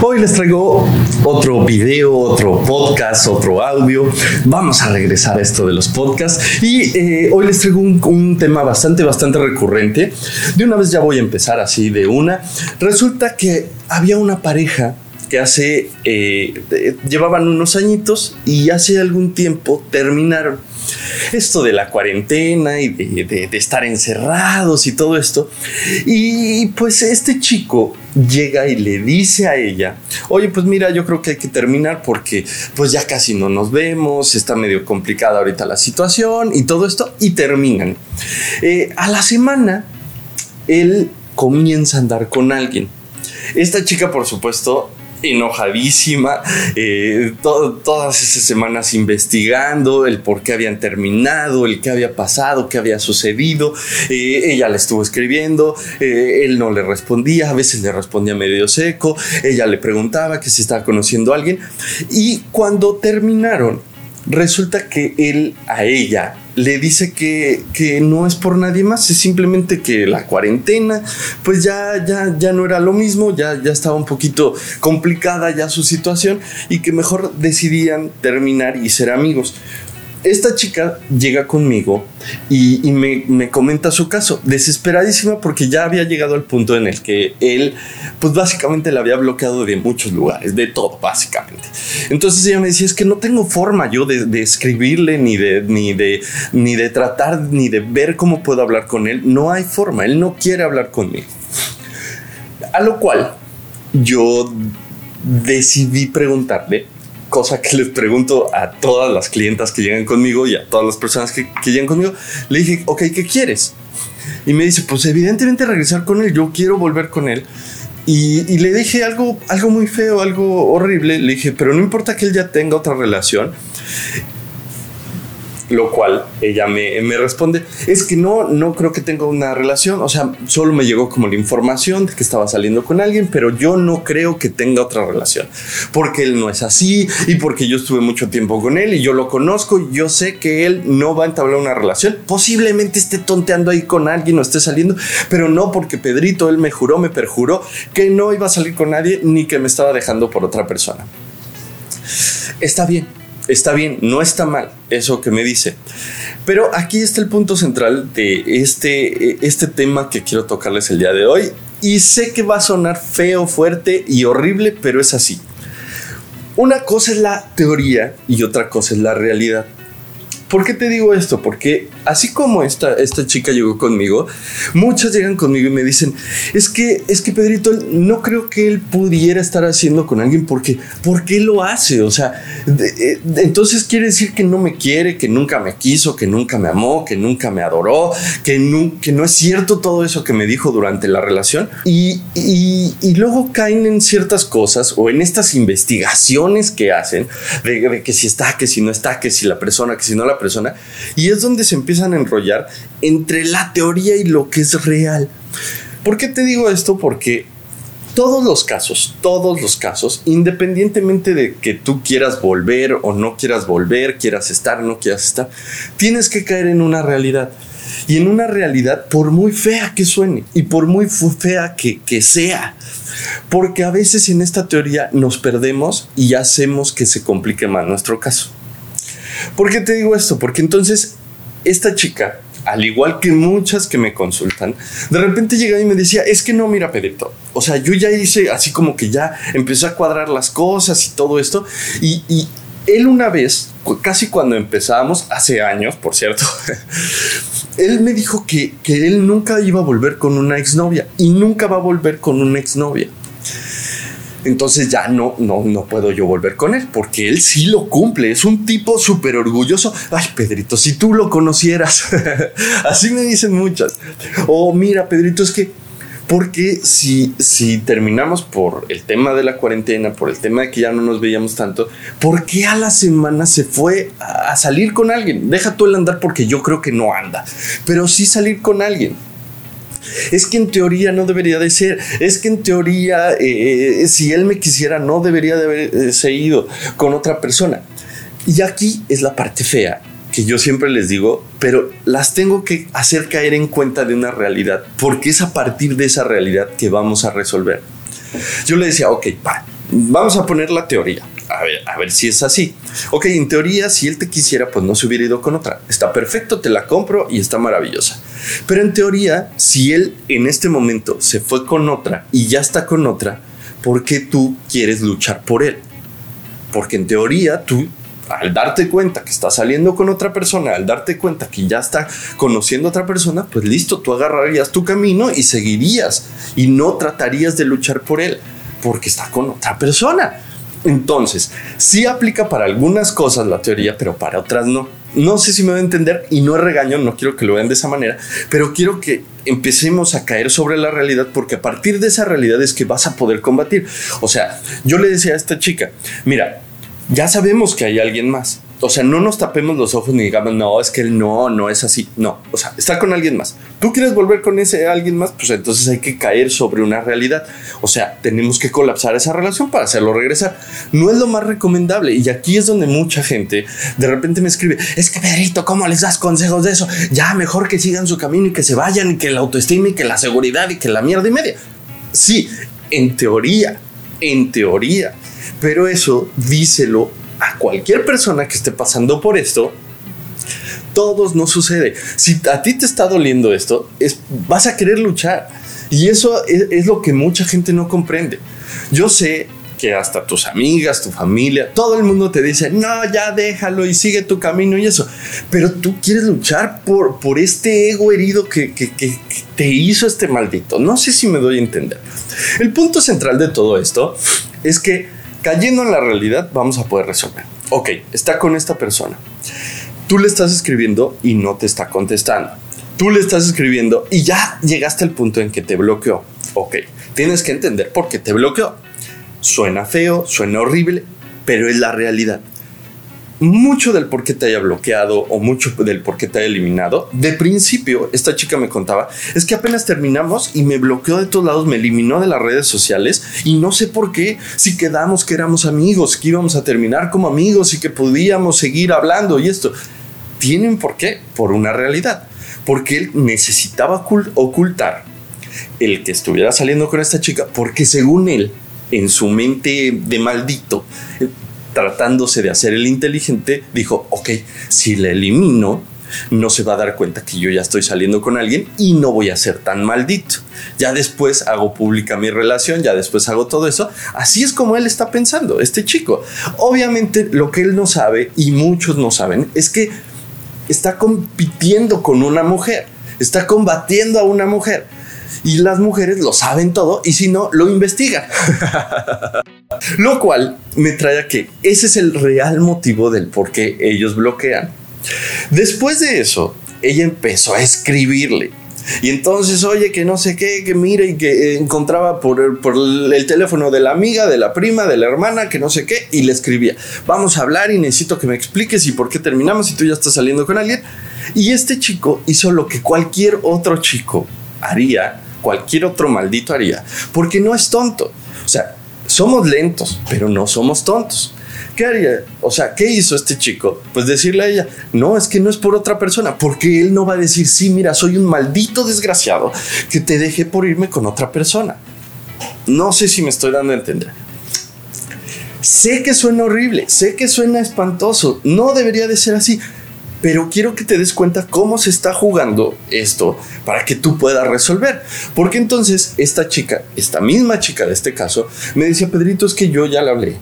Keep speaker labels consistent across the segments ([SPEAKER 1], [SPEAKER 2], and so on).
[SPEAKER 1] Hoy les traigo otro video, otro podcast, otro audio. Vamos a regresar a esto de los podcasts y eh, hoy les traigo un, tema bastante, bastante recurrente. De una vez ya voy a empezar así de una. Resulta que había una pareja que hace, eh, llevaban unos añitos y hace algún tiempo terminaron esto de la cuarentena y de, estar encerrados y todo esto. Y pues este chico llega y le dice a ella, oye, pues mira, yo creo que hay que terminar porque pues ya casi no nos vemos, está medio complicada ahorita la situación y todo esto, y terminan. Eh, a la semana, él comienza a andar con alguien. Esta chica, por supuesto, enojadísima, eh, todas esas semanas investigando el por qué habían terminado, el qué había pasado, qué había sucedido. Eh, ella le estuvo escribiendo, eh, él no le respondía, a veces le respondía medio seco, ella le preguntaba que si estaba conociendo a alguien. Y cuando terminaron, resulta que él a ella le dice que, no es por nadie más, es simplemente que la cuarentena, pues ya, ya, ya no era lo mismo, ya, ya estaba un poquito complicada ya su situación y que mejor decidían terminar y ser amigos esta chica llega conmigo y, me, comenta su caso, desesperadísima porque ya había llegado al punto en el que él, pues básicamente la había bloqueado de muchos lugares, de todo, básicamente. Entonces ella me decía, es que no tengo forma yo de, escribirle, ni de, ni, de, ni de tratar, ni de ver cómo puedo hablar con él. No hay forma, él no quiere hablar conmigo. A lo cual yo decidí preguntarle cosa que les pregunto a todas las clientas que llegan conmigo y a todas las personas que, llegan conmigo, le dije, ok, ¿qué quieres? Y me dice, pues evidentemente regresar con él, yo quiero volver con él. Y, y, le dije algo, algo muy feo, algo horrible. Le dije, pero no importa que él ya tenga otra relación. Lo cual ella me, me, responde, es que no, no creo que tenga una relación, o sea, solo me llegó como la información de que estaba saliendo con alguien, pero yo no creo que tenga otra relación, porque él no es así y porque yo estuve mucho tiempo con él y yo lo conozco y yo sé que él no va a entablar una relación, posiblemente esté tonteando ahí con alguien o esté saliendo, pero no porque Pedrito, él me juró, me perjuró que no iba a salir con nadie ni que me estaba dejando por otra persona. Está bien, está bien, no está mal eso que me dice. Pero aquí está el punto central de este, este tema que quiero tocarles el día de hoy. Y sé que va a sonar feo, fuerte y horrible, pero es así. Una cosa es la teoría y otra cosa es la realidad. ¿Por qué te digo esto? Porque así como esta, esta chica llegó conmigo, muchas llegan conmigo y me dicen, es que, es que Pedrito, no creo que él pudiera estar haciendo con alguien porque, ¿por qué lo hace? O sea, eh, entonces quiere decir que no me quiere, que nunca me quiso, que nunca me amó, que nunca me adoró, que no, que no es cierto todo eso que me dijo durante la relación. Y, y, luego caen en ciertas cosas o en estas investigaciones que hacen de, de que si está, que si no está, que si la persona, que si no la persona, y es donde se empiezan a enrollar entre la teoría y lo que es real. ¿Por qué te digo esto? Porque todos los casos, todos los casos, independientemente de que tú quieras volver o no quieras volver, quieras estar o no quieras estar, tienes que caer en una realidad. Y en una realidad, por muy fea que suene y por muy fea que, que sea, porque a veces en esta teoría nos perdemos y hacemos que se complique más nuestro caso. ¿Por qué te digo esto? Porque entonces esta chica, al igual que muchas que me consultan, de repente llega y me decía, es que no, mira, Pedrito, o sea, yo ya hice así como que ya empezó a cuadrar las cosas y todo esto, y, él una vez, casi cuando empezamos, hace años, por cierto, él me dijo que, que él nunca iba a volver con una exnovia y nunca va a volver con una exnovia entonces ya no, no, no puedo yo volver con él, porque él sí lo cumple, es un tipo súper orgulloso. Ay, Pedrito, si tú lo conocieras, así me dicen muchas. O mira, Pedrito, es que, porque si, si terminamos por el tema de la cuarentena, por el tema de que ya no nos veíamos tanto, ¿por qué a la semana se fue a salir con alguien? Deja tú el andar porque yo creo que no anda, pero sí salir con alguien. Es que en teoría no debería de ser. Es que en teoría, eh, eh, si él me quisiera, no debería de haberse ido con otra persona. Y aquí es la parte fea que yo siempre les digo, pero las tengo que hacer caer en cuenta de una realidad, porque es a partir de esa realidad que vamos a resolver. Yo le decía, ok, vamos a poner la teoría. A ver, a ver si es así. Ok, en teoría, si él te quisiera, pues no se hubiera ido con otra. Está perfecto, te la compro y está maravillosa. Pero en teoría, si él en este momento se fue con otra y ya está con otra, ¿por qué tú quieres luchar por él? Porque en teoría tú al darte cuenta que está saliendo con otra persona, al darte cuenta que ya está conociendo a otra persona, pues listo, tú agarrarías tu camino y seguirías y no tratarías de luchar por él porque está con otra persona. Entonces, sí aplica para algunas cosas la teoría, pero para otras no. No sé si me voy a entender y no es regaño, no quiero que lo vean de esa manera, pero quiero que empecemos a caer sobre la realidad porque a partir de esa realidad es que vas a poder combatir. O sea, yo le decía a esta chica, mira, ya sabemos que hay alguien más. O sea, no nos tapemos los ojos ni digamos, no, es que él no, no es así. No, o sea, está con alguien más. Tú quieres volver con ese alguien más, pues entonces hay que caer sobre una realidad. O sea, tenemos que colapsar esa relación para hacerlo regresar. No es lo más recomendable. Y aquí es donde mucha gente de repente me escribe, es que Pedrito, ¿cómo les das consejos de eso? Ya mejor que sigan su camino y que se vayan y que la autoestima y que la seguridad y que la mierda y media. Sí, en teoría, en teoría pero eso díselo cualquier persona que esté pasando por esto. Todos no sucede. Si a ti te está doliendo esto, es, vas a querer luchar. Y eso es, lo que mucha gente no comprende. Yo sé que hasta tus amigas, tu familia, todo el mundo te dice, no, ya déjalo y sigue tu camino y eso. Pero tú quieres luchar por, por este ego herido que, que, te hizo este maldito. No sé si me doy a entender. El punto central de todo esto es que Cayendo en la realidad, vamos a poder resolver. Ok, está con esta persona. Tú le estás escribiendo y no te está contestando. Tú le estás escribiendo y ya llegaste al punto en que te bloqueó. Ok, tienes que entender por qué te bloqueó. Suena feo, suena horrible, pero es la realidad mucho del por qué te haya bloqueado o mucho del por qué te haya eliminado. De principio, esta chica me contaba, es que apenas terminamos y me bloqueó de todos lados, me eliminó de las redes sociales y no sé por qué, si quedamos que éramos amigos, que íbamos a terminar como amigos y que podíamos seguir hablando y esto. Tienen por qué, por una realidad, porque él necesitaba ocultar el que estuviera saliendo con esta chica, porque según él, en su mente de maldito, tratándose de hacer el inteligente, dijo, ok, si le elimino, no se va a dar cuenta que yo ya estoy saliendo con alguien y no voy a ser tan maldito. Ya después hago pública mi relación, ya después hago todo eso. Así es como él está pensando, este chico. Obviamente lo que él no sabe y muchos no saben es que está compitiendo con una mujer, está combatiendo a una mujer. Y las mujeres lo saben todo y si no, lo investigan. lo cual me trae a que ese es el real motivo del por qué ellos bloquean. Después de eso, ella empezó a escribirle. Y entonces, oye, que no sé qué, que mire y que encontraba por el, por el teléfono de la amiga, de la prima, de la hermana, que no sé qué, y le escribía, vamos a hablar y necesito que me expliques y por qué terminamos y tú ya estás saliendo con alguien. Y este chico hizo lo que cualquier otro chico haría, cualquier otro maldito haría, porque no es tonto. O sea, somos lentos, pero no somos tontos. ¿Qué haría? O sea, ¿qué hizo este chico? Pues decirle a ella, no, es que no es por otra persona, porque él no va a decir, sí, mira, soy un maldito desgraciado que te dejé por irme con otra persona. No sé si me estoy dando a entender. Sé que suena horrible, sé que suena espantoso, no debería de ser así, pero quiero que te des cuenta cómo se está jugando esto para que tú puedas resolver. Porque entonces esta chica, esta misma chica de este caso, me decía, Pedrito, es que yo ya le hablé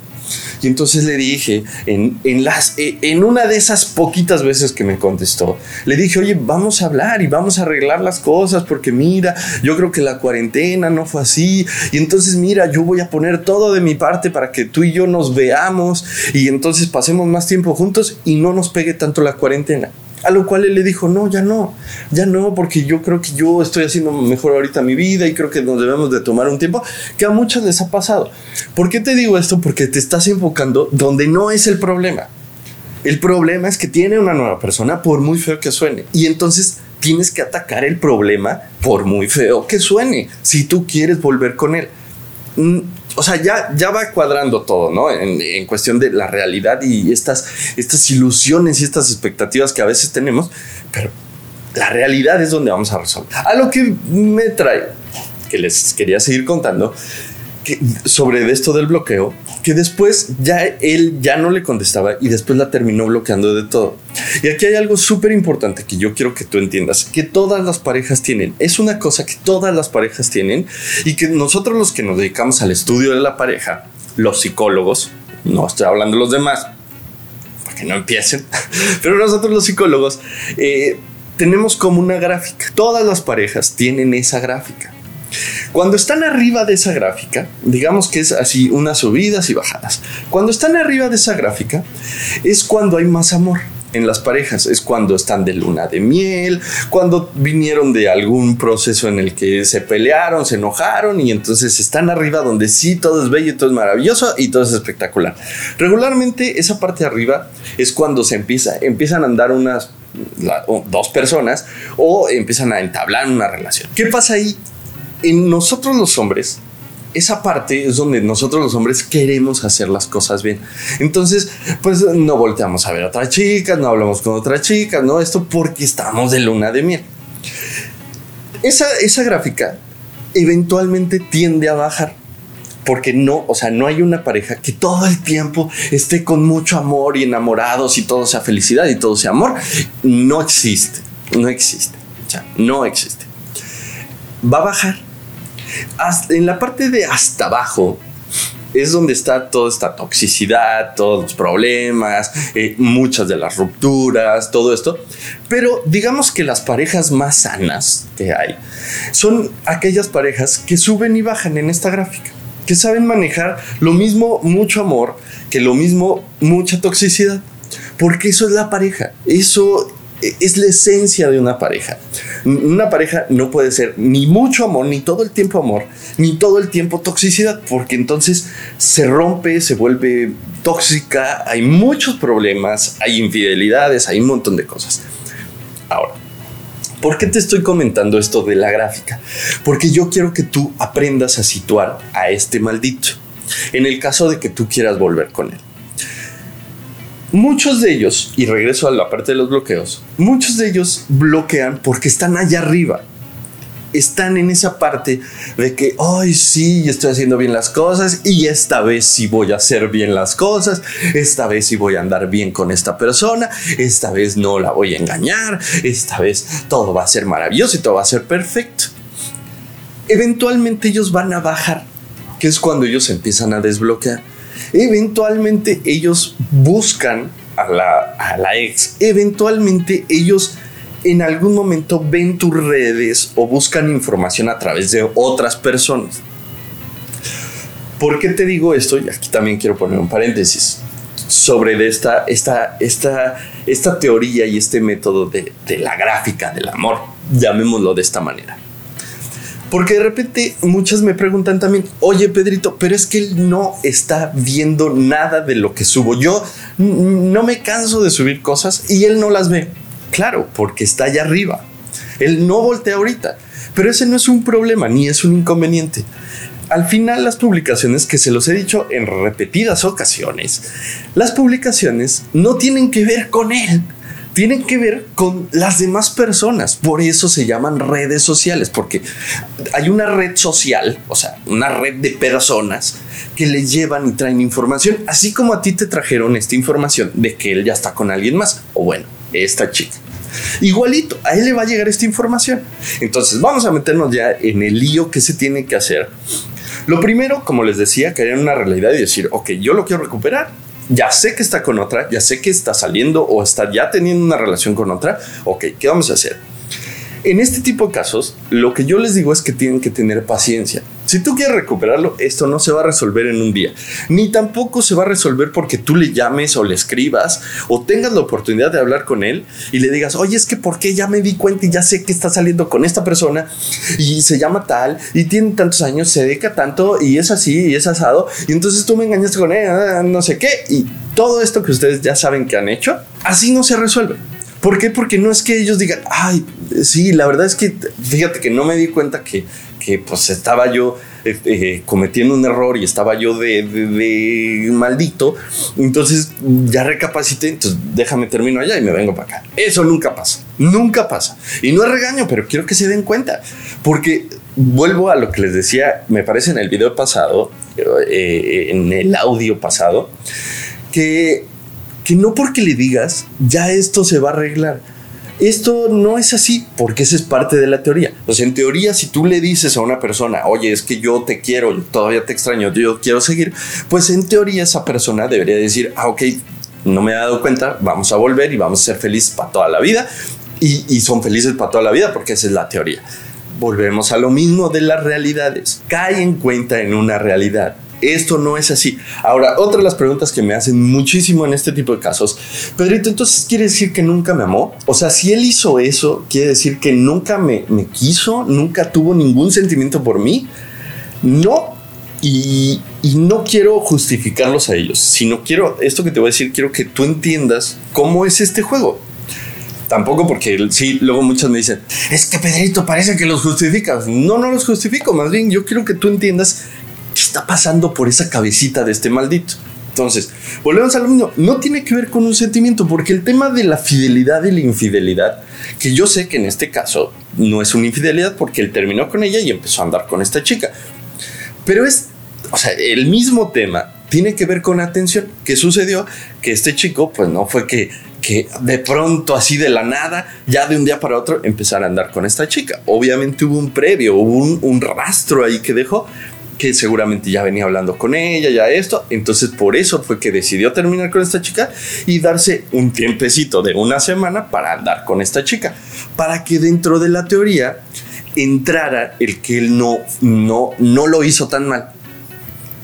[SPEAKER 1] y entonces le dije, en, las, eh, en una de esas poquitas veces que me contestó, le dije, oye, vamos a hablar y vamos a arreglar las cosas porque mira, yo creo que la cuarentena no fue así. Y entonces mira, yo voy a poner todo de mi parte para que tú y yo nos veamos y entonces pasemos más tiempo juntos y no nos pegue tanto la cuarentena. A lo cual él le dijo, no, ya no, ya no, porque yo creo que yo estoy haciendo mejor ahorita mi vida y creo que nos debemos de tomar un tiempo que a muchos les ha pasado. ¿Por qué te digo esto? Porque te estás enfocando donde no es el problema. El problema es que tiene una nueva persona por muy feo que suene. Y entonces tienes que atacar el problema por muy feo que suene si tú quieres volver con él. O sea, ya, ya va cuadrando todo, ¿no? En, cuestión de la realidad y estas, estas ilusiones y estas expectativas que a veces tenemos, pero la realidad es donde vamos a resolver. A lo que me trae, que les quería seguir contando, sobre esto del bloqueo, que después ya él ya no le contestaba y después la terminó bloqueando de todo. Y aquí hay algo súper importante que yo quiero que tú entiendas, que todas las parejas tienen. Es una cosa que todas las parejas tienen y que nosotros los que nos dedicamos al estudio de la pareja, los psicólogos, no estoy hablando de los demás, para que no empiecen, pero nosotros los psicólogos eh, tenemos como una gráfica. Todas las parejas tienen esa gráfica. Cuando están arriba de esa gráfica, digamos que es así unas subidas y bajadas. Cuando están arriba de esa gráfica es cuando hay más amor en las parejas, es cuando están de luna de miel, cuando vinieron de algún proceso en el que se pelearon, se enojaron y entonces están arriba donde sí todo es bello todo es maravilloso y todo es espectacular. Regularmente esa parte de arriba es cuando se empieza, empiezan a andar unas dos personas o empiezan a entablar una relación. ¿Qué pasa ahí? En nosotros los hombres, esa parte es donde nosotros los hombres queremos hacer las cosas bien. Entonces, pues no volteamos a ver a otras chicas, no hablamos con otras chicas, no esto porque estamos de luna de miel. Esa, esa gráfica eventualmente tiende a bajar porque no, o sea, no hay una pareja que todo el tiempo esté con mucho amor y enamorados y todo sea felicidad y todo sea amor. No existe, no existe, o no existe. Va a bajar en la parte de hasta abajo es donde está toda esta toxicidad, todos los problemas, eh, muchas de las rupturas, todo esto. Pero digamos que las parejas más sanas que hay son aquellas parejas que suben y bajan en esta gráfica, que saben manejar lo mismo mucho amor que lo mismo mucha toxicidad. Porque eso es la pareja, eso es la esencia de una pareja. Una pareja no puede ser ni mucho amor, ni todo el tiempo amor, ni todo el tiempo toxicidad, porque entonces se rompe, se vuelve tóxica, hay muchos problemas, hay infidelidades, hay un montón de cosas. Ahora, ¿por qué te estoy comentando esto de la gráfica? Porque yo quiero que tú aprendas a situar a este maldito en el caso de que tú quieras volver con él. Muchos de ellos, y regreso a la parte de los bloqueos, muchos de ellos bloquean porque están allá arriba. Están en esa parte de que, ay, sí, estoy haciendo bien las cosas y esta vez sí voy a hacer bien las cosas, esta vez sí voy a andar bien con esta persona, esta vez no la voy a engañar, esta vez todo va a ser maravilloso y todo va a ser perfecto. Eventualmente ellos van a bajar, que es cuando ellos empiezan a desbloquear Eventualmente ellos buscan a la, ex. Eventualmente ellos en algún momento ven tus redes o buscan información a través de otras personas. ¿Por qué te digo esto? Y aquí también quiero poner un paréntesis sobre esta, esta, esta, esta teoría y este método de, de la gráfica del amor, llamémoslo de esta manera. Porque de repente muchas me preguntan también, oye Pedrito, pero es que él no está viendo nada de lo que subo. Yo no me canso de subir cosas y él no las ve. Claro, porque está allá arriba. Él no voltea ahorita. Pero ese no es un problema ni es un inconveniente. Al final las publicaciones, que se los he dicho en repetidas ocasiones, las publicaciones no tienen que ver con él tienen que ver con las demás personas. Por eso se llaman redes sociales, porque hay una red social, o sea, una red de personas que le llevan y traen información, así como a ti te trajeron esta información de que él ya está con alguien más, o bueno, esta chica. Igualito, a él le va a llegar esta información. Entonces, vamos a meternos ya en el lío que se tiene que hacer. Lo primero, como les decía, caer en una realidad y decir, ok, yo lo quiero recuperar, ya sé que está con otra, ya sé que está saliendo o está ya teniendo una relación con otra, ok, ¿qué vamos a hacer? En este tipo de casos, lo que yo les digo es que tienen que tener paciencia. Si tú quieres recuperarlo, esto no se va a resolver en un día, ni tampoco se va a resolver porque tú le llames o le escribas o tengas la oportunidad de hablar con él y le digas, oye, es que por qué ya me di cuenta y ya sé que está saliendo con esta persona y se llama tal y tiene tantos años, se dedica tanto y es así y es asado y entonces tú me engañaste con él, ah, no sé qué y todo esto que ustedes ya saben que han hecho, así no se resuelve. ¿Por qué? Porque no es que ellos digan, ay, sí, la verdad es que fíjate que no me di cuenta que que pues estaba yo eh, eh, cometiendo un error y estaba yo de, maldito, entonces ya recapacité, entonces déjame termino allá y me vengo para acá. Eso nunca pasa, nunca pasa. Y no es regaño, pero quiero que se den cuenta, porque vuelvo a lo que les decía, me parece en el video pasado, eh, en el audio pasado, que, que no porque le digas, ya esto se va a arreglar. Esto no es así, porque esa es parte de la teoría. Pues en teoría, si tú le dices a una persona, oye, es que yo te quiero, todavía te extraño, yo quiero seguir, pues en teoría esa persona debería decir, ah, ok, no me he dado cuenta, vamos a volver y vamos a ser felices para toda la vida. Y, y son felices para toda la vida, porque esa es la teoría volvemos a lo mismo de las realidades. Cae en cuenta en una realidad. Esto no es así. Ahora, otra de las preguntas que me hacen muchísimo en este tipo de casos, Pedrito, entonces quiere decir que nunca me amó. O sea, si él hizo eso, quiere decir que nunca me, quiso, nunca tuvo ningún sentimiento por mí. No. Y, no quiero justificarlos a ellos, sino quiero, esto que te voy a decir, quiero que tú entiendas cómo es este juego. Tampoco porque sí, luego muchos me dicen, es que Pedrito parece que los justificas. No, no los justifico, más bien yo quiero que tú entiendas está pasando por esa cabecita de este maldito. Entonces, volvemos al mismo. No tiene que ver con un sentimiento, porque el tema de la fidelidad y la infidelidad, que yo sé que en este caso no es una infidelidad porque él terminó con ella y empezó a andar con esta chica. Pero es, o sea, el mismo tema tiene que ver con atención. ¿Qué sucedió? Que este chico, pues no fue que que de pronto, así de la nada, ya de un día para otro, empezar a andar con esta chica. Obviamente hubo un previo, hubo un, rastro ahí que dejó, que seguramente ya venía hablando con ella, ya esto. Entonces, por eso fue que decidió terminar con esta chica y darse un tiempecito de una semana para andar con esta chica. Para que dentro de la teoría entrara el que él no, no, no lo hizo tan mal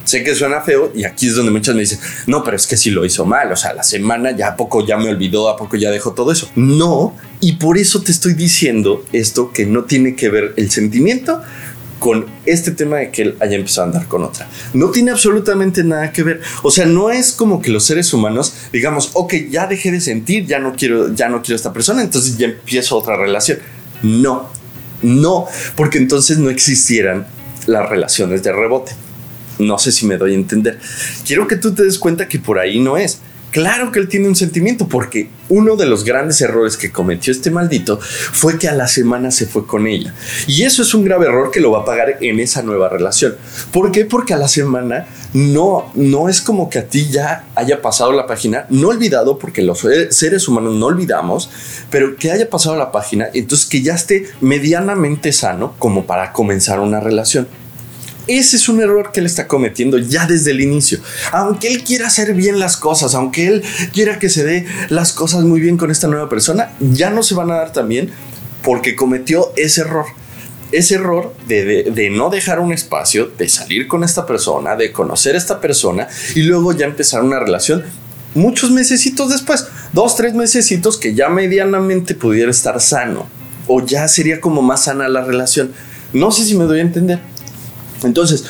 [SPEAKER 1] sé que suena feo y aquí es donde muchos me dicen, no, pero es que si lo hizo mal, o sea, la semana ya a poco ya me olvidó, a poco ya dejó todo eso. No, y por eso te estoy diciendo esto que no tiene que ver el sentimiento con este tema de que él haya empezado a andar con otra. No tiene absolutamente nada que ver. O sea, no es como que los seres humanos digamos, ok, ya dejé de sentir, ya no quiero, ya no quiero esta persona, entonces ya empiezo otra relación. No, no, porque entonces no existieran las relaciones de rebote. No sé si me doy a entender. Quiero que tú te des cuenta que por ahí no es. Claro que él tiene un sentimiento porque uno de los grandes errores que cometió este maldito fue que a la semana se fue con ella. Y eso es un grave error que lo va a pagar en esa nueva relación. ¿Por qué? Porque a la semana no, no es como que a ti ya haya pasado la página, no olvidado porque los seres humanos no olvidamos, pero que haya pasado la página, entonces que ya esté medianamente sano como para comenzar una relación. Ese es un error que él está cometiendo ya desde el inicio. Aunque él quiera hacer bien las cosas, aunque él quiera que se dé las cosas muy bien con esta nueva persona, ya no se van a dar tan bien porque cometió ese error. Ese error de, no dejar un espacio, de salir con esta persona, de conocer a esta persona y luego ya empezar una relación muchos mesecitos después, dos, tres mesecitos que ya medianamente pudiera estar sano o ya sería como más sana la relación. No sé si me doy a entender. Entonces,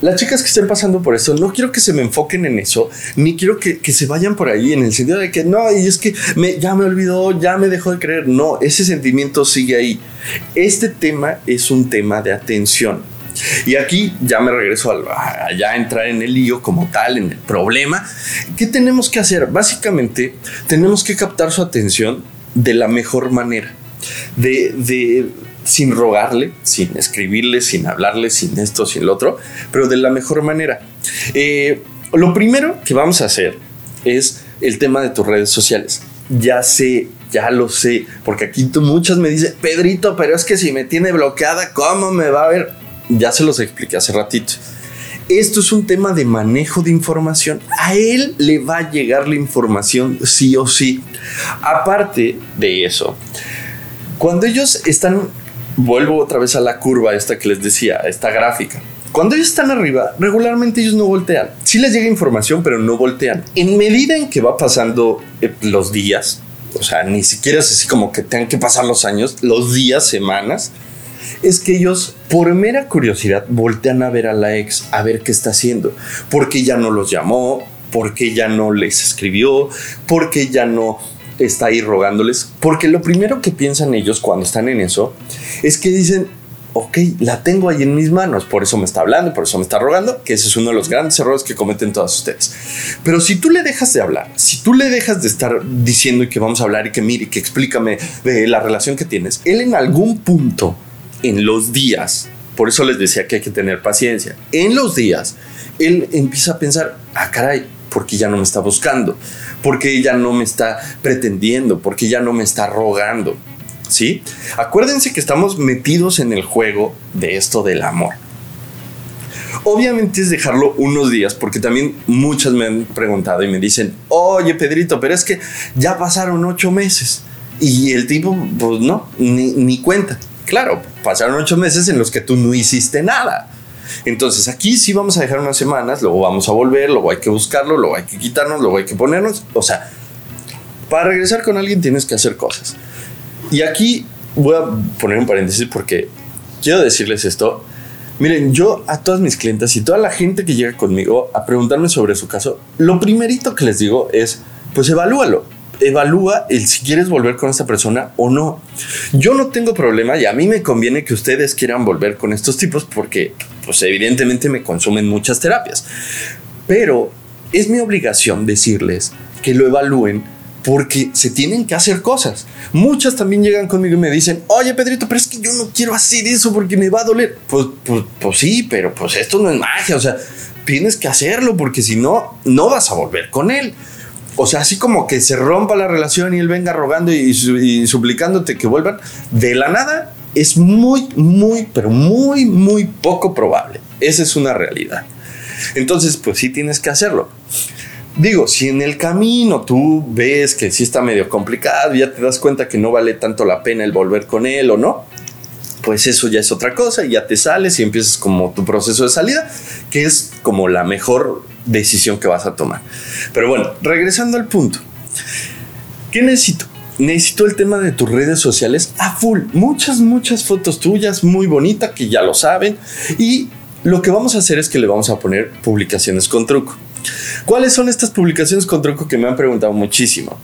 [SPEAKER 1] las chicas que estén pasando por esto, no quiero que se me enfoquen en eso, ni quiero que, se vayan por ahí en el sentido de que no, y es que me, ya me olvidó, ya me dejó de creer. No, ese sentimiento sigue ahí. Este tema es un tema de atención. Y aquí ya me regreso a, ya entrar en el lío como tal, en el problema. ¿Qué tenemos que hacer? Básicamente, tenemos que captar su atención de la mejor manera. De, de, sin rogarle, sin escribirle, sin hablarle, sin esto, sin lo otro, pero de la mejor manera. Eh, lo primero que vamos a hacer es el tema de tus redes sociales. Ya sé, ya lo sé, porque aquí tú, muchas me dicen, Pedrito, pero es que si me tiene bloqueada, ¿cómo me va a ver? Ya se los expliqué hace ratito. Esto es un tema de manejo de información. A él le va a llegar la información sí o sí. Aparte de eso, cuando ellos están vuelvo otra vez a la curva esta que les decía, esta gráfica. Cuando ellos están arriba, regularmente ellos no voltean. Sí les llega información, pero no voltean. En medida en que va pasando eh, los días, o sea, ni siquiera es así como que tengan que pasar los años, los días, semanas, es que ellos, por mera curiosidad, voltean a ver a la ex, a ver qué está haciendo, porque ya no los llamó, porque ya no les escribió, porque ya no está ahí rogándoles, porque lo primero que piensan ellos cuando están en eso es que dicen, ok, la tengo ahí en mis manos, por eso me está hablando, por eso me está rogando, que ese es uno de los grandes errores que cometen todos ustedes. Pero si tú le dejas de hablar, si tú le dejas de estar diciendo que vamos a hablar y que mire que explícame de la relación que tienes, él en algún punto en los días Por eso les decía que hay que tener paciencia. En los días, él empieza a pensar, ah, caray, porque ya no me está buscando, porque ya no me está pretendiendo, porque ya no me está rogando. ¿Sí? Acuérdense que estamos metidos en el juego de esto del amor. Obviamente es dejarlo unos días, porque también muchas me han preguntado y me dicen, oye Pedrito, pero es que ya pasaron ocho meses. Y el tipo, pues no, ni, ni cuenta. Claro, pasaron ocho meses en los que tú no hiciste nada. Entonces aquí sí vamos a dejar unas semanas, luego vamos a volver, luego hay que buscarlo, luego hay que quitarnos, luego hay que ponernos. O sea, para regresar con alguien tienes que hacer cosas. Y aquí voy a poner un paréntesis porque quiero decirles esto. Miren, yo a todas mis clientes y toda la gente que llega conmigo a preguntarme sobre su caso, lo primerito que les digo es, pues evalúalo evalúa el si quieres volver con esta persona o no. Yo no tengo problema y a mí me conviene que ustedes quieran volver con estos tipos porque, pues evidentemente me consumen muchas terapias. Pero es mi obligación decirles que lo evalúen porque se tienen que hacer cosas. Muchas también llegan conmigo y me dicen, oye Pedrito, pero es que yo no quiero hacer eso porque me va a doler. Pues, pues, pues sí, pero pues esto no es magia, o sea, tienes que hacerlo porque si no, no vas a volver con él o sea, así como que se rompa la relación y él venga rogando y, suplicándote que vuelvan, de la nada es muy, muy, pero muy, muy poco probable. Esa es una realidad. Entonces, pues sí tienes que hacerlo. Digo, si en el camino tú ves que sí está medio complicado, ya te das cuenta que no vale tanto la pena el volver con él o no, pues eso ya es otra cosa y ya te sales y empiezas como tu proceso de salida, que es como la mejor decisión que vas a tomar. Pero bueno, regresando al punto. ¿Qué necesito? Necesito el tema de tus redes sociales a full. Muchas, muchas fotos tuyas, muy bonitas, que ya lo saben. Y lo que vamos a hacer es que le vamos a poner publicaciones con truco. ¿Cuáles son estas publicaciones con truco que me han preguntado muchísimo?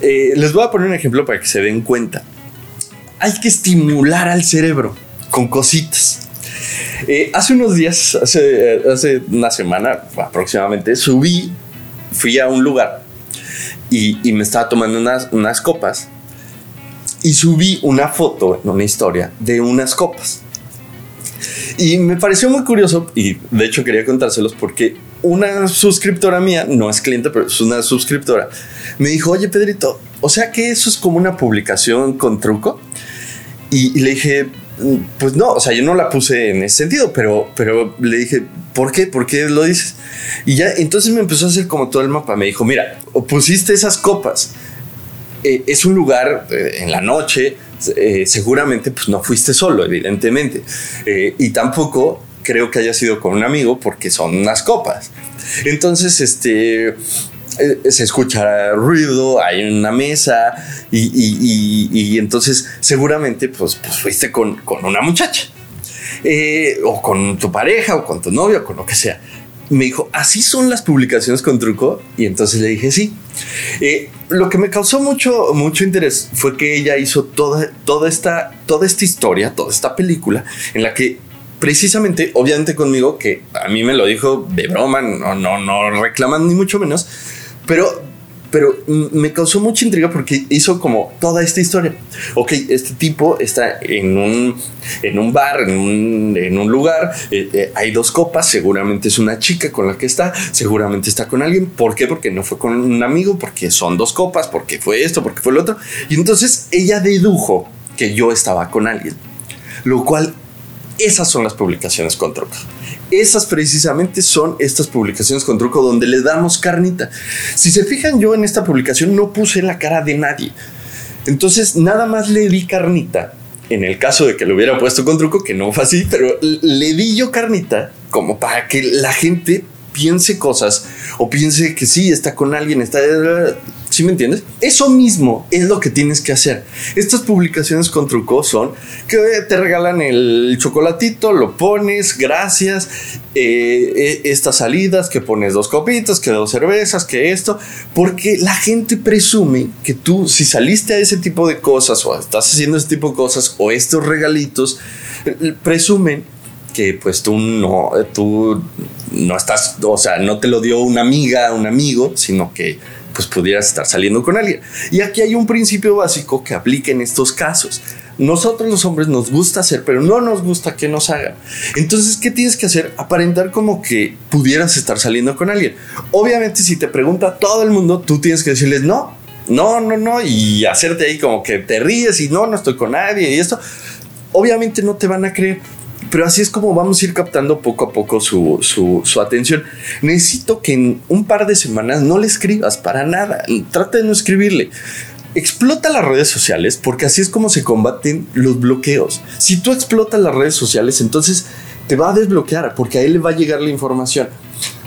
[SPEAKER 1] Eh, les voy a poner un ejemplo para que se den cuenta. Hay que estimular al cerebro con cositas. Eh, hace unos días, hace, hace una semana aproximadamente, subí, fui a un lugar y, me estaba tomando unas, unas copas y subí una foto, una historia de unas copas. Y me pareció muy curioso y de hecho quería contárselos porque una suscriptora mía, no es cliente, pero es una suscriptora, me dijo, oye Pedrito, o sea que eso es como una publicación con truco. y le dije, pues no, o sea, yo no la puse en ese sentido, pero, pero le dije, ¿por qué? ¿Por qué lo dices? Y ya, entonces me empezó a hacer como todo el mapa. Me dijo, mira, pusiste esas copas. Eh, es un lugar eh, en la noche, eh, seguramente pues no fuiste solo, evidentemente. y tampoco creo que haya sido con un amigo porque son unas copas. Entonces, este eh, se escucha ruido, hay una mesa y, entonces seguramente pues, pues fuiste con, una muchacha eh, o con tu pareja o con tu novio con lo que sea. Me dijo, así son las publicaciones con truco y entonces le dije sí. Eh, lo que me causó mucho, mucho interés fue que ella hizo toda, toda, esta, toda esta historia, toda esta película en la que precisamente, obviamente conmigo, que a mí me lo dijo de broma, no, no, no reclaman ni mucho menos, pero, pero me causó mucha intriga porque hizo como toda esta historia. Ok, este tipo está en un, en un bar, en un, en un lugar, eh, eh, hay dos copas, seguramente es una chica con la que está, seguramente está con alguien. ¿Por qué? Porque no fue con un amigo, porque son dos copas, porque fue esto, porque fue lo otro. Y entonces ella dedujo que yo estaba con alguien, lo cual esas son las publicaciones con truco. Esas precisamente son estas publicaciones con truco donde le damos carnita. Si se fijan, yo en esta publicación no puse la cara de nadie. Entonces, nada más le di carnita. En el caso de que lo hubiera puesto con truco, que no fue así, pero le di yo carnita como para que la gente piense cosas o piense que sí, está con alguien, está ¿Sí me entiendes? Eso mismo es lo que tienes que hacer. Estas publicaciones con truco son que te regalan el chocolatito, lo pones, gracias, eh, eh, estas salidas, que pones dos copitas, que dos cervezas, que esto, porque la gente presume que tú, si saliste a ese tipo de cosas o estás haciendo ese tipo de cosas o estos regalitos, eh, presumen que pues tú no, tú no estás, o sea, no te lo dio una amiga, un amigo, sino que pues pudieras estar saliendo con alguien. Y aquí hay un principio básico que aplica en estos casos. nosotros los hombres nos gusta hacer, pero no nos gusta que nos hagan. Entonces, ¿qué tienes que hacer? Aparentar como que pudieras estar saliendo con alguien. Obviamente, si te pregunta todo el mundo, tú tienes que decirles no, no, no, no, y hacerte ahí como que te ríes y no, no estoy con nadie y esto. Obviamente no te van a creer, pero así es como vamos a ir captando poco a poco su, su, atención. Necesito que en un par de semanas no le escribas para nada. Trata de no escribirle. Explota las redes sociales porque así es como se combaten los bloqueos. Si tú explotas las redes sociales, entonces te va a desbloquear porque a él le va a llegar la información.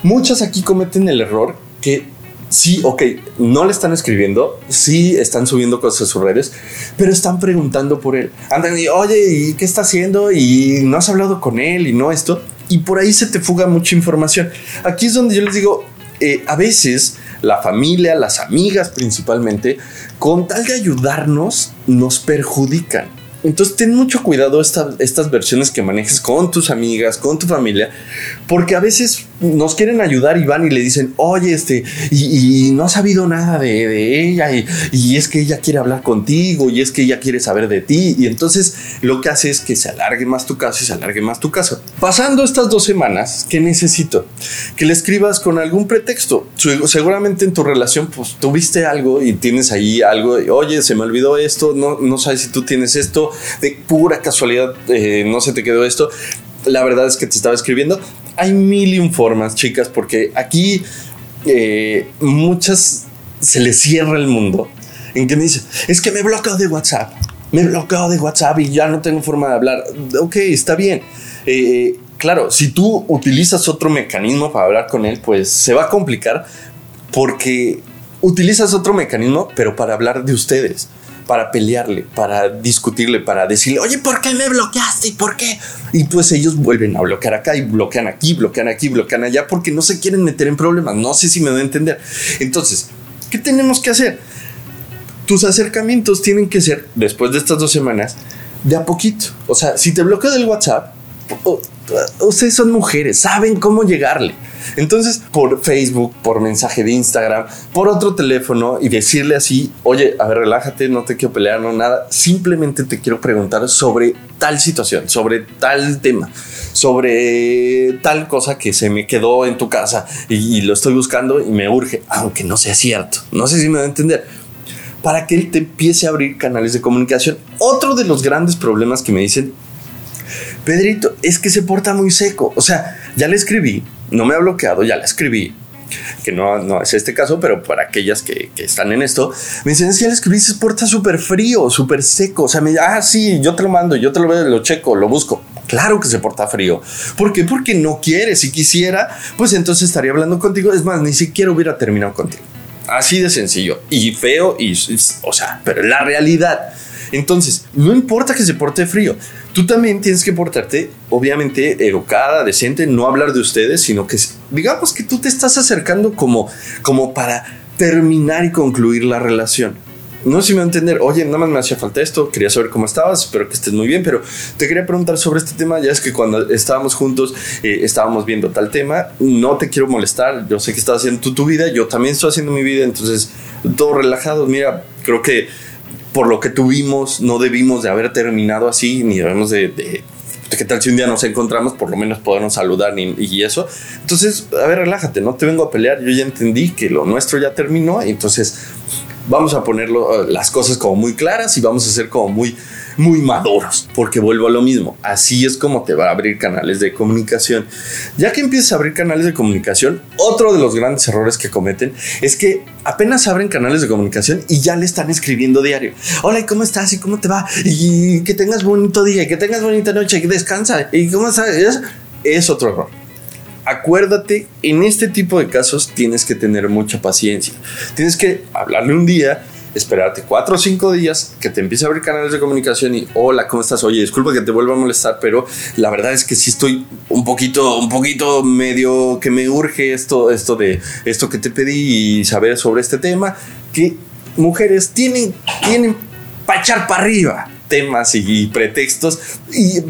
[SPEAKER 1] Muchas aquí cometen el error que sí, ok, no le están escribiendo, sí están subiendo cosas a sus redes, pero están preguntando por él. Andan y, oye, ¿y qué está haciendo? Y no has hablado con él y no esto. Y por ahí se te fuga mucha información. Aquí es donde yo les digo, eh, a veces la familia, las amigas principalmente, con tal de ayudarnos, nos perjudican. Entonces ten mucho cuidado estas versiones que manejes con tus amigas, con tu familia, porque a veces nos quieren ayudar y van y le dicen, oye, este, y, no ha sabido nada de, ella, y, es que ella quiere hablar contigo, y es que ella quiere saber de ti, y entonces lo que hace es que se alargue más tu caso y se alargue más tu caso. Pasando estas dos semanas, ¿qué necesito? Que le escribas con algún pretexto. Seguramente en tu relación, pues tuviste algo y tienes ahí algo, oye, se me olvidó esto, no, no sabes si tú tienes esto, de pura casualidad, eh, no se te quedó esto. La verdad es que te estaba escribiendo, hay mil formas, chicas, porque aquí eh, muchas se les cierra el mundo. En que me dice, es que me bloqueo de WhatsApp, me bloqueo de WhatsApp y ya no tengo forma de hablar. Ok, está bien. Eh, claro, si tú utilizas otro mecanismo para hablar con él, pues se va a complicar porque utilizas otro mecanismo, pero para hablar de ustedes para pelearle, para discutirle, para decirle, oye, ¿por qué me bloqueaste? ¿Y por qué? Y pues ellos vuelven a bloquear acá y bloquean aquí, bloquean aquí, bloquean allá, porque no se quieren meter en problemas. No sé si me voy a entender. Entonces, ¿qué tenemos que hacer? Tus acercamientos tienen que ser, después de estas dos semanas, de a poquito. O sea, si te bloquea del WhatsApp, ustedes son mujeres, saben cómo llegarle. Entonces, por Facebook, por mensaje de Instagram, por otro teléfono y decirle así, oye, a ver, relájate, no te quiero pelear, no nada, simplemente te quiero preguntar sobre tal situación, sobre tal tema, sobre tal cosa que se me quedó en tu casa y, lo estoy buscando y me urge, aunque no sea cierto. No sé si me va a entender para que él te empiece a abrir canales de comunicación. Otro de los grandes problemas que me dicen, Pedrito, es que se porta muy seco. O sea, ya le escribí, no me ha bloqueado, ya la escribí, que no, no es este caso, pero para aquellas que, están en esto, me dicen, es que escribí, se porta súper frío, súper seco, o sea, me ah, sí, yo te lo mando, yo te lo veo, lo checo, lo busco. Claro que se porta frío. ¿Por qué? Porque no quiere. Si quisiera, pues entonces estaría hablando contigo. Es más, ni siquiera hubiera terminado contigo. Así de sencillo. Y feo, y, o sea, pero la realidad. Entonces, no importa que se porte frío tú también tienes que portarte, obviamente, educada, decente, no hablar de ustedes, sino que digamos que tú te estás acercando como, como para terminar y concluir la relación. No sé si me va a entender, oye, nada más me hacía falta esto, quería saber cómo estabas, espero que estés muy bien, pero te quería preguntar sobre este tema, ya es que cuando estábamos juntos eh, estábamos viendo tal tema, no te quiero molestar, yo sé que estás haciendo tu, tu vida, yo también estoy haciendo mi vida, entonces todo relajado, mira, creo que por lo que tuvimos, no debimos de haber terminado así, ni debemos de, qué tal si un día nos encontramos, por lo menos podernos saludar y, eso. Entonces, a ver, relájate, no te vengo a pelear, yo ya entendí que lo nuestro ya terminó, entonces vamos a ponerlo las cosas como muy claras y vamos a ser como muy muy maduros, porque vuelvo a lo mismo, así es como te va a abrir canales de comunicación. Ya que empiezas a abrir canales de comunicación, otro de los grandes errores que cometen es que apenas abren canales de comunicación y ya le están escribiendo diario. Hola, ¿y cómo estás? ¿Y cómo te va? Y que tengas bonito día, y que tengas bonita noche, y descansa. ¿Y cómo estás? Es otro error. Acuérdate, en este tipo de casos tienes que tener mucha paciencia. Tienes que hablarle un día, esperarte cuatro o cinco días que te empiece a abrir canales de comunicación y hola, ¿cómo estás? Oye, disculpa que te vuelva a molestar, pero la verdad es que sí estoy un poquito, un poquito medio que me urge esto, esto de esto que te pedí y saber sobre este tema, que mujeres tienen, tienen para echar para arriba temas y pretextos y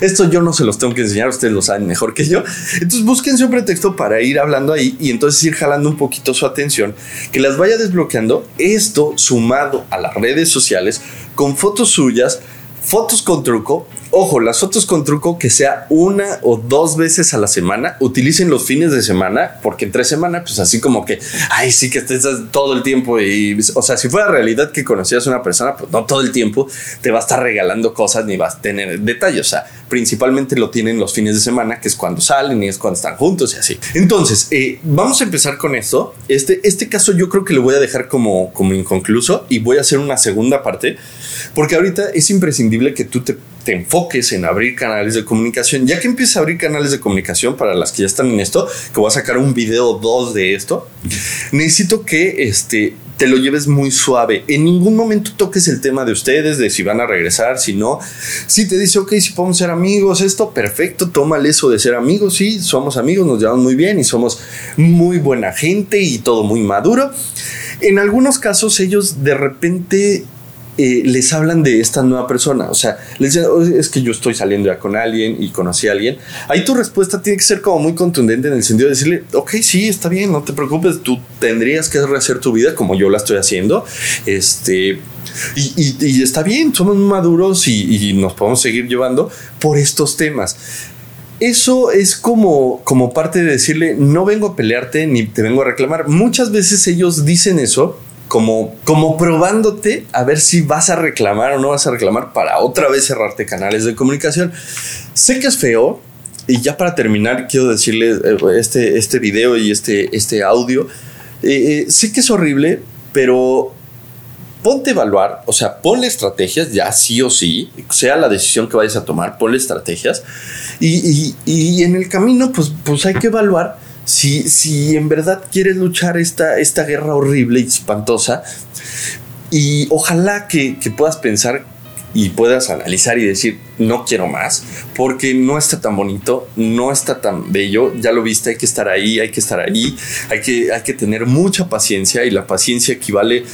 [SPEAKER 1] esto yo no se los tengo que enseñar, ustedes lo saben mejor que yo. Entonces búsquense un pretexto para ir hablando ahí y entonces ir jalando un poquito su atención, que las vaya desbloqueando. Esto sumado a las redes sociales con fotos suyas fotos con truco. Ojo, las fotos con truco que sea una o dos veces a la semana. Utilicen los fines de semana, porque entre semana, pues así como que, ay, sí que estés todo el tiempo. Y, o sea, si fuera realidad que conocías a una persona, pues no todo el tiempo te va a estar regalando cosas ni vas a tener detalles. O sea, principalmente lo tienen los fines de semana, que es cuando salen y es cuando están juntos y así. Entonces, eh, vamos a empezar con esto. Este, este caso yo creo que lo voy a dejar como, como inconcluso y voy a hacer una segunda parte, porque ahorita es imprescindible que tú te, enfoques en abrir canales de comunicación. Ya que empieces a abrir canales de comunicación para las que ya están en esto, que voy a sacar un video 2 de esto, necesito que este, te lo lleves muy suave. En ningún momento toques el tema de ustedes, de si van a regresar, si no. Si te dice, ok, si podemos ser amigos, esto, perfecto, tómale eso de ser amigos. Sí, somos amigos, nos llevamos muy bien y somos muy buena gente y todo muy maduro. En algunos casos ellos de repente eh, les hablan de esta nueva persona. O sea, les dicen, es que yo estoy saliendo ya con alguien y conocí a alguien. Ahí tu respuesta tiene que ser como muy contundente en el sentido de decirle, ok, sí, está bien, no te preocupes, tú tendrías que rehacer tu vida como yo la estoy haciendo. Este. Y, está bien, somos maduros y, nos podemos seguir llevando por estos temas. Eso es como, como parte de decirle, no vengo a pelearte ni te vengo a reclamar. Muchas veces ellos dicen eso como, como probándote a ver si vas a reclamar o no vas a reclamar para otra vez cerrarte canales de comunicación. Sé que es feo y ya para terminar quiero decirles eh, este, este video y este, este audio. Eh, eh, sé que es horrible, pero ponte a evaluar, o sea, ponle estrategias, ya sí o sí, sea la decisión que vayas a tomar, ponle estrategias y, y, y en el camino pues, pues hay que evaluar si, si en verdad quieres luchar esta, esta guerra horrible y espantosa, y ojalá que, puedas pensar y puedas analizar y decir, no quiero más, porque no está tan bonito, no está tan bello, ya lo viste, hay que estar ahí, hay que estar ahí, hay que, hay que tener mucha paciencia y la paciencia equivale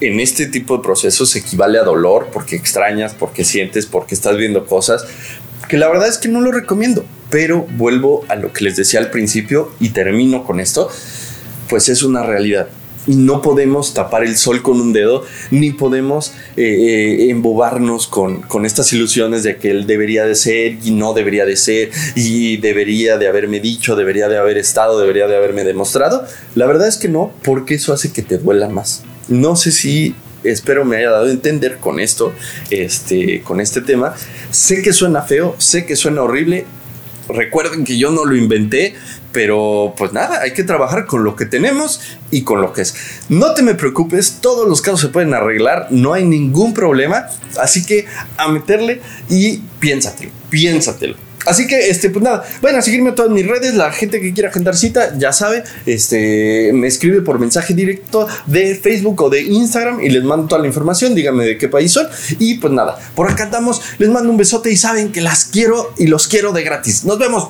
[SPEAKER 1] en este tipo de procesos, equivale a dolor, porque extrañas, porque sientes, porque estás viendo cosas, que la verdad es que no lo recomiendo. Pero vuelvo a lo que les decía al principio y termino con esto, pues es una realidad. Y no podemos tapar el sol con un dedo, ni podemos eh, eh, embobarnos con, con, estas ilusiones de que él debería de ser y no debería de ser, y debería de haberme dicho, debería de haber estado, debería de haberme demostrado. La verdad es que no, porque eso hace que te duela más. No sé si espero me haya dado a entender con esto, este, con este tema. Sé que suena feo, sé que suena horrible, recuerden que yo no lo inventé, pero pues nada, hay que trabajar con lo que tenemos y con lo que es. No te me preocupes, todos los casos se pueden arreglar, no hay ningún problema, así que a meterle y piénsatelo, piénsatelo. Así que, este, pues nada, vayan a seguirme a todas mis redes. La gente que quiera agendar cita, ya sabe, este, me escribe por mensaje directo de Facebook o de Instagram y les mando toda la información. Díganme de qué país son. Y pues nada, por acá andamos. Les mando un besote y saben que las quiero y los quiero de gratis. Nos vemos.